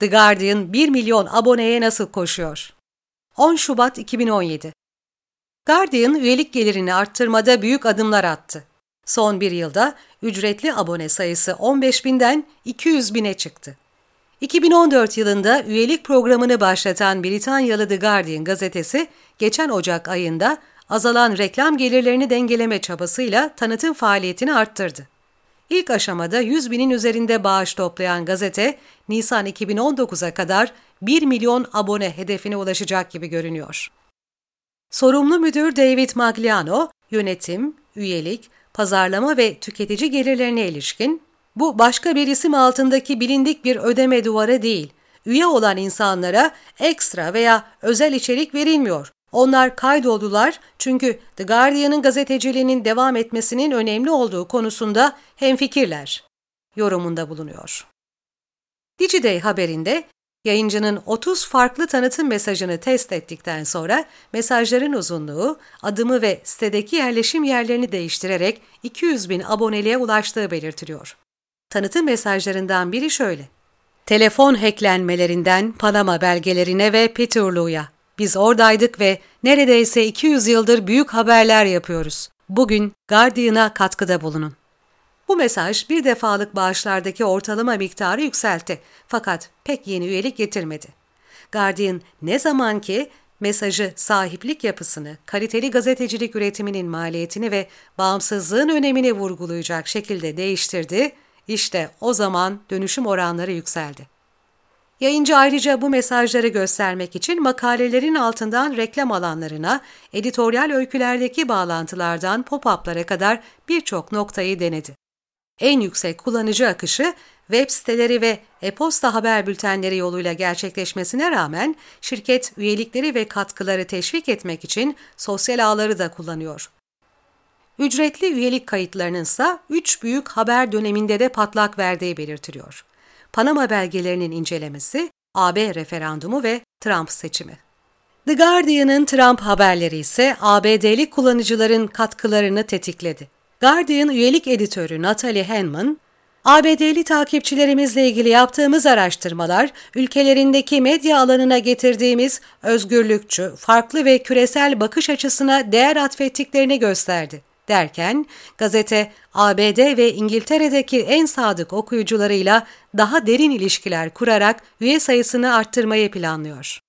The Guardian 1 milyon aboneye nasıl koşuyor? 10 Şubat 2017 Guardian üyelik gelirini arttırmada büyük adımlar attı. Son bir yılda ücretli abone sayısı 15 binden 200 bine çıktı. 2014 yılında üyelik programını başlatan Britanyalı The Guardian gazetesi, geçen Ocak ayında azalan reklam gelirlerini dengeleme çabasıyla tanıtım faaliyetini arttırdı. İlk aşamada 100 binin üzerinde bağış toplayan gazete, Nisan 2019'a kadar 1 milyon abone hedefine ulaşacak gibi görünüyor. Sorumlu müdür David Magliano, yönetim, üyelik, pazarlama ve tüketici gelirlerine ilişkin, bu başka bir isim altındaki bilindik bir ödeme duvarı değil, üye olan insanlara ekstra veya özel içerik verilmiyor. Onlar kaydoldular çünkü The Guardian'ın gazeteciliğinin devam etmesinin önemli olduğu konusunda hemfikirler. Yorumunda bulunuyor. DigiDay haberinde yayıncının 30 farklı tanıtım mesajını test ettikten sonra mesajların uzunluğu, adımı ve sitedeki yerleşim yerlerini değiştirerek 200 bin aboneliğe ulaştığı belirtiliyor. Tanıtım mesajlarından biri şöyle. Telefon hacklenmelerinden Panama belgelerine ve Peterlu'ya. Biz oradaydık ve neredeyse 200 yıldır büyük haberler yapıyoruz. Bugün Guardian'a katkıda bulunun. Bu mesaj bir defalık bağışlardaki ortalama miktarı yükseltti fakat pek yeni üyelik getirmedi. Guardian ne zaman ki mesajı sahiplik yapısını, kaliteli gazetecilik üretiminin maliyetini ve bağımsızlığın önemini vurgulayacak şekilde değiştirdi, işte o zaman dönüşüm oranları yükseldi. Yayıncı ayrıca bu mesajları göstermek için makalelerin altından reklam alanlarına, editoryal öykülerdeki bağlantılardan pop-up'lara kadar birçok noktayı denedi. En yüksek kullanıcı akışı web siteleri ve e-posta haber bültenleri yoluyla gerçekleşmesine rağmen şirket üyelikleri ve katkıları teşvik etmek için sosyal ağları da kullanıyor. Ücretli üyelik kayıtlarının ise 3 büyük haber döneminde de patlak verdiği belirtiliyor. Panama belgelerinin incelemesi, AB referandumu ve Trump seçimi. The Guardian'ın Trump haberleri ise ABD'li kullanıcıların katkılarını tetikledi. Guardian üyelik editörü Natalie Henman, ABD'li takipçilerimizle ilgili yaptığımız araştırmalar, ülkelerindeki medya alanına getirdiğimiz özgürlükçü, farklı ve küresel bakış açısına değer atfettiklerini gösterdi derken gazete ABD ve İngiltere'deki en sadık okuyucularıyla daha derin ilişkiler kurarak üye sayısını arttırmayı planlıyor.